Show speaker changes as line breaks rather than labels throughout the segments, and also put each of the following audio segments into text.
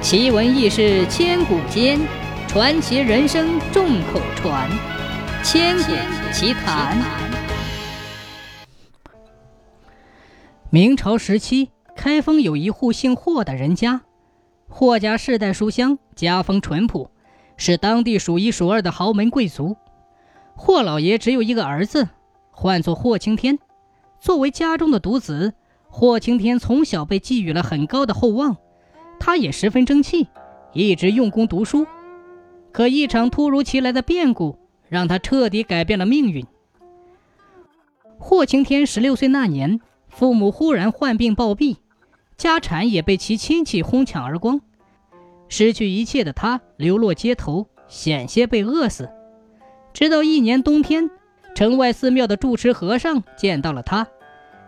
奇闻异事千古间，传奇人生众口传。千古奇谈。明朝时期，开封有一户姓霍的人家，霍家世代书香，家风淳朴，是当地数一数二的豪门贵族。霍老爷只有一个儿子，唤作霍青天。作为家中的独子，霍青天从小被寄予了很高的厚望。他也十分争气，一直用功读书。可一场突如其来的变故，让他彻底改变了命运。霍青天十六岁那年，父母忽然患病暴毙，家产也被其亲戚哄抢而光。失去一切的他，流落街头，险些被饿死。直到一年冬天，城外寺庙的住持和尚见到了他，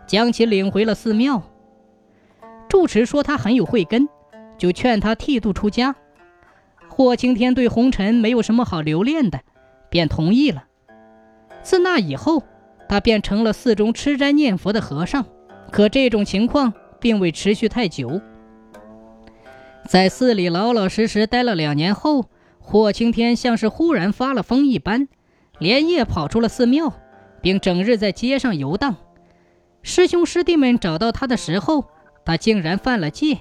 将其领回了寺庙。住持说他很有慧根。就劝他剃度出家。霍青天对红尘没有什么好留恋的，便同意了。自那以后，他便成了寺中吃斋念佛的和尚。可这种情况并未持续太久。在寺里老老实实待了两年后，霍青天像是忽然发了疯一般，连夜跑出了寺庙，并整日在街上游荡。师兄师弟们找到他的时候，他竟然犯了戒。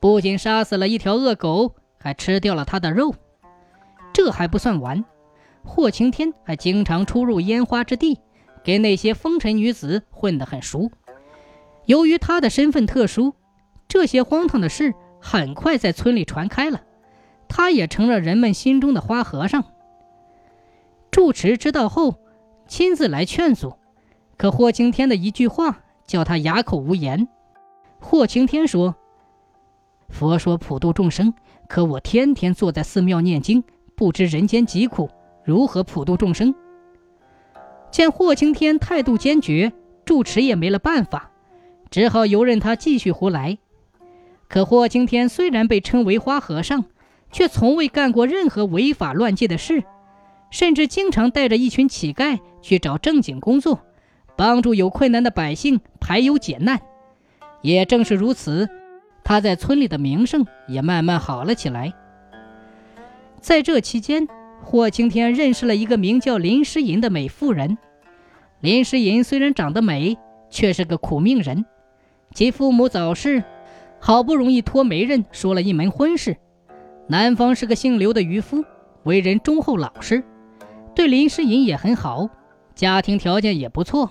不仅杀死了一条恶狗，还吃掉了他的肉。这还不算完，霍青天还经常出入烟花之地，跟那些风尘女子混得很熟。由于他的身份特殊，这些荒唐的事很快在村里传开了，他也成了人们心中的花和尚。住持知道后，亲自来劝阻，可霍青天的一句话叫他哑口无言。霍青天说。佛说普度众生，可我天天坐在寺庙念经，不知人间疾苦，如何普度众生？见霍青天态度坚决，住持也没了办法，只好由任他继续胡来。可霍青天虽然被称为花和尚，却从未干过任何违法乱纪的事，甚至经常带着一群乞丐去找正经工作，帮助有困难的百姓排忧解难。也正是如此。他在村里的名声也慢慢好了起来。在这期间，霍青天认识了一个名叫林诗吟的美妇人。林诗吟虽然长得美，却是个苦命人。其父母早逝，好不容易托媒人说了一门婚事。男方是个姓刘的渔夫，为人忠厚老实，对林诗吟也很好，家庭条件也不错。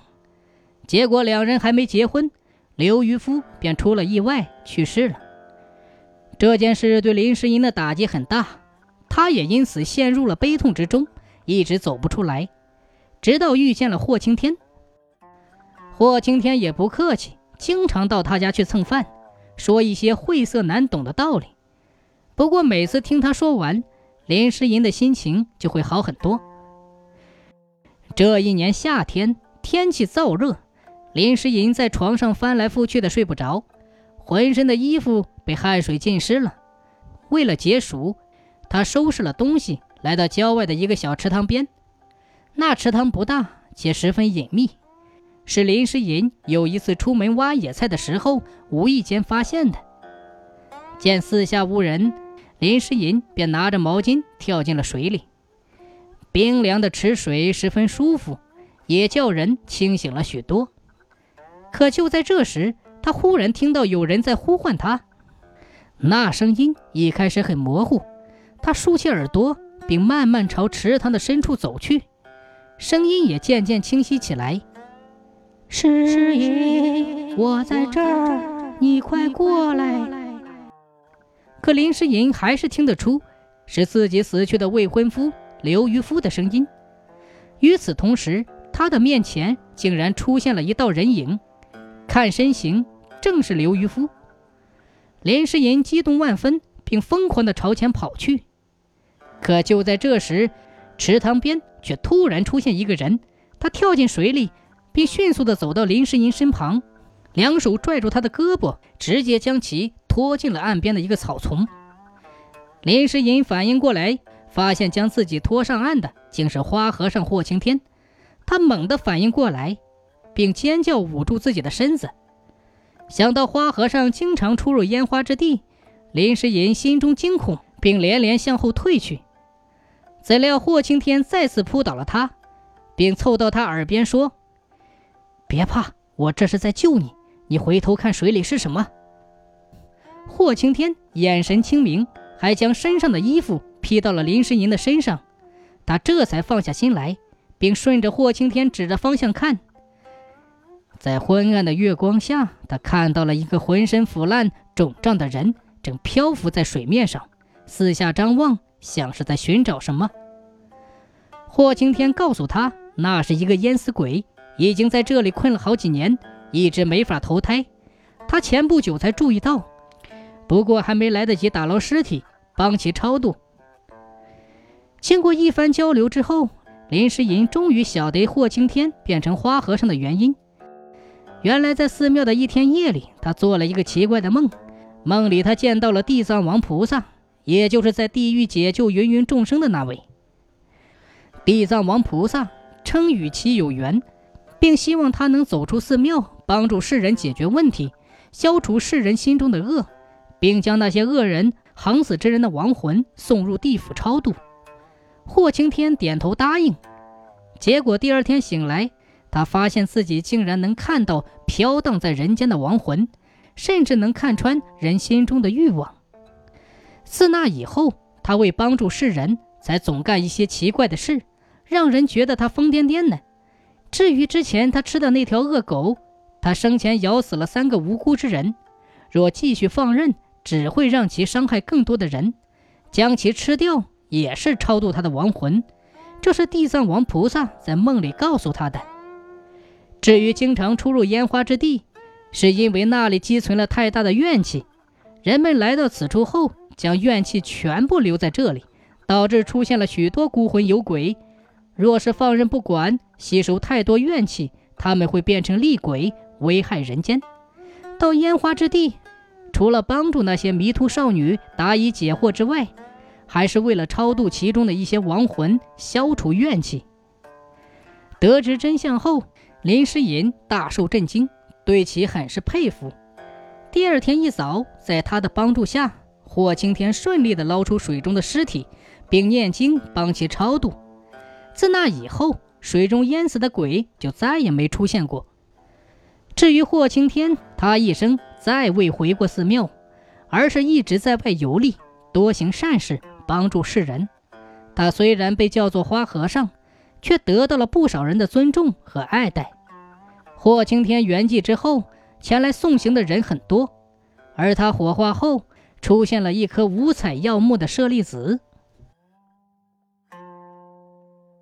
结果两人还没结婚。刘渔夫便出了意外去世了。这件事对林诗音的打击很大，他也因此陷入了悲痛之中，一直走不出来。直到遇见了霍青天，霍青天也不客气，经常到他家去蹭饭，说一些晦涩难懂的道理。不过每次听他说完，林诗吟的心情就会好很多。这一年夏天，天气燥热。林诗吟在床上翻来覆去的睡不着，浑身的衣服被汗水浸湿了。为了解暑，他收拾了东西，来到郊外的一个小池塘边。那池塘不大，且十分隐秘，是林诗吟有一次出门挖野菜的时候无意间发现的。见四下无人，林诗吟便拿着毛巾跳进了水里。冰凉的池水十分舒服，也叫人清醒了许多。可就在这时，他忽然听到有人在呼唤他。那声音一开始很模糊，他竖起耳朵，并慢慢朝池塘的深处走去，声音也渐渐清晰起来：“诗吟，我在这儿，你快过来。”可林诗吟还是听得出是自己死去的未婚夫刘渔夫的声音。与此同时，他的面前竟然出现了一道人影。看身形，正是刘渔夫。林诗吟激动万分，并疯狂地朝前跑去。可就在这时，池塘边却突然出现一个人。他跳进水里，并迅速地走到林诗吟身旁，两手拽住他的胳膊，直接将其拖进了岸边的一个草丛。林诗吟反应过来，发现将自己拖上岸的竟是花和尚霍青天。他猛地反应过来。并尖叫捂住自己的身子。想到花和尚经常出入烟花之地，林诗吟心中惊恐，并连连向后退去。怎料霍青天再次扑倒了他，并凑到他耳边说：“别怕，我这是在救你。你回头看水里是什么？”霍青天眼神清明，还将身上的衣服披到了林诗吟的身上。他这才放下心来，并顺着霍青天指着方向看。在昏暗的月光下，他看到了一个浑身腐烂、肿胀的人，正漂浮在水面上，四下张望，像是在寻找什么。霍青天告诉他，那是一个淹死鬼，已经在这里困了好几年，一直没法投胎。他前不久才注意到，不过还没来得及打捞尸体，帮其超度。经过一番交流之后，林诗隐终于晓得霍青天变成花和尚的原因。原来，在寺庙的一天夜里，他做了一个奇怪的梦。梦里，他见到了地藏王菩萨，也就是在地狱解救芸芸众生的那位。地藏王菩萨称与其有缘，并希望他能走出寺庙，帮助世人解决问题，消除世人心中的恶，并将那些恶人、横死之人的亡魂送入地府超度。霍青天点头答应。结果第二天醒来。他发现自己竟然能看到飘荡在人间的亡魂，甚至能看穿人心中的欲望。自那以后，他为帮助世人，才总干一些奇怪的事，让人觉得他疯癫癫的。至于之前他吃的那条恶狗，他生前咬死了三个无辜之人，若继续放任，只会让其伤害更多的人。将其吃掉，也是超度他的亡魂。这是地藏王菩萨在梦里告诉他的。至于经常出入烟花之地，是因为那里积存了太大的怨气。人们来到此处后，将怨气全部留在这里，导致出现了许多孤魂有鬼。若是放任不管，吸收太多怨气，他们会变成厉鬼，危害人间。到烟花之地，除了帮助那些迷途少女答疑解惑之外，还是为了超度其中的一些亡魂，消除怨气。得知真相后。林诗吟大受震惊，对其很是佩服。第二天一早，在他的帮助下，霍青天顺利地捞出水中的尸体，并念经帮其超度。自那以后，水中淹死的鬼就再也没出现过。至于霍青天，他一生再未回过寺庙，而是一直在外游历，多行善事，帮助世人。他虽然被叫做花和尚。却得到了不少人的尊重和爱戴。霍青天圆寂之后，前来送行的人很多，而他火化后，出现了一颗五彩耀目的舍利子。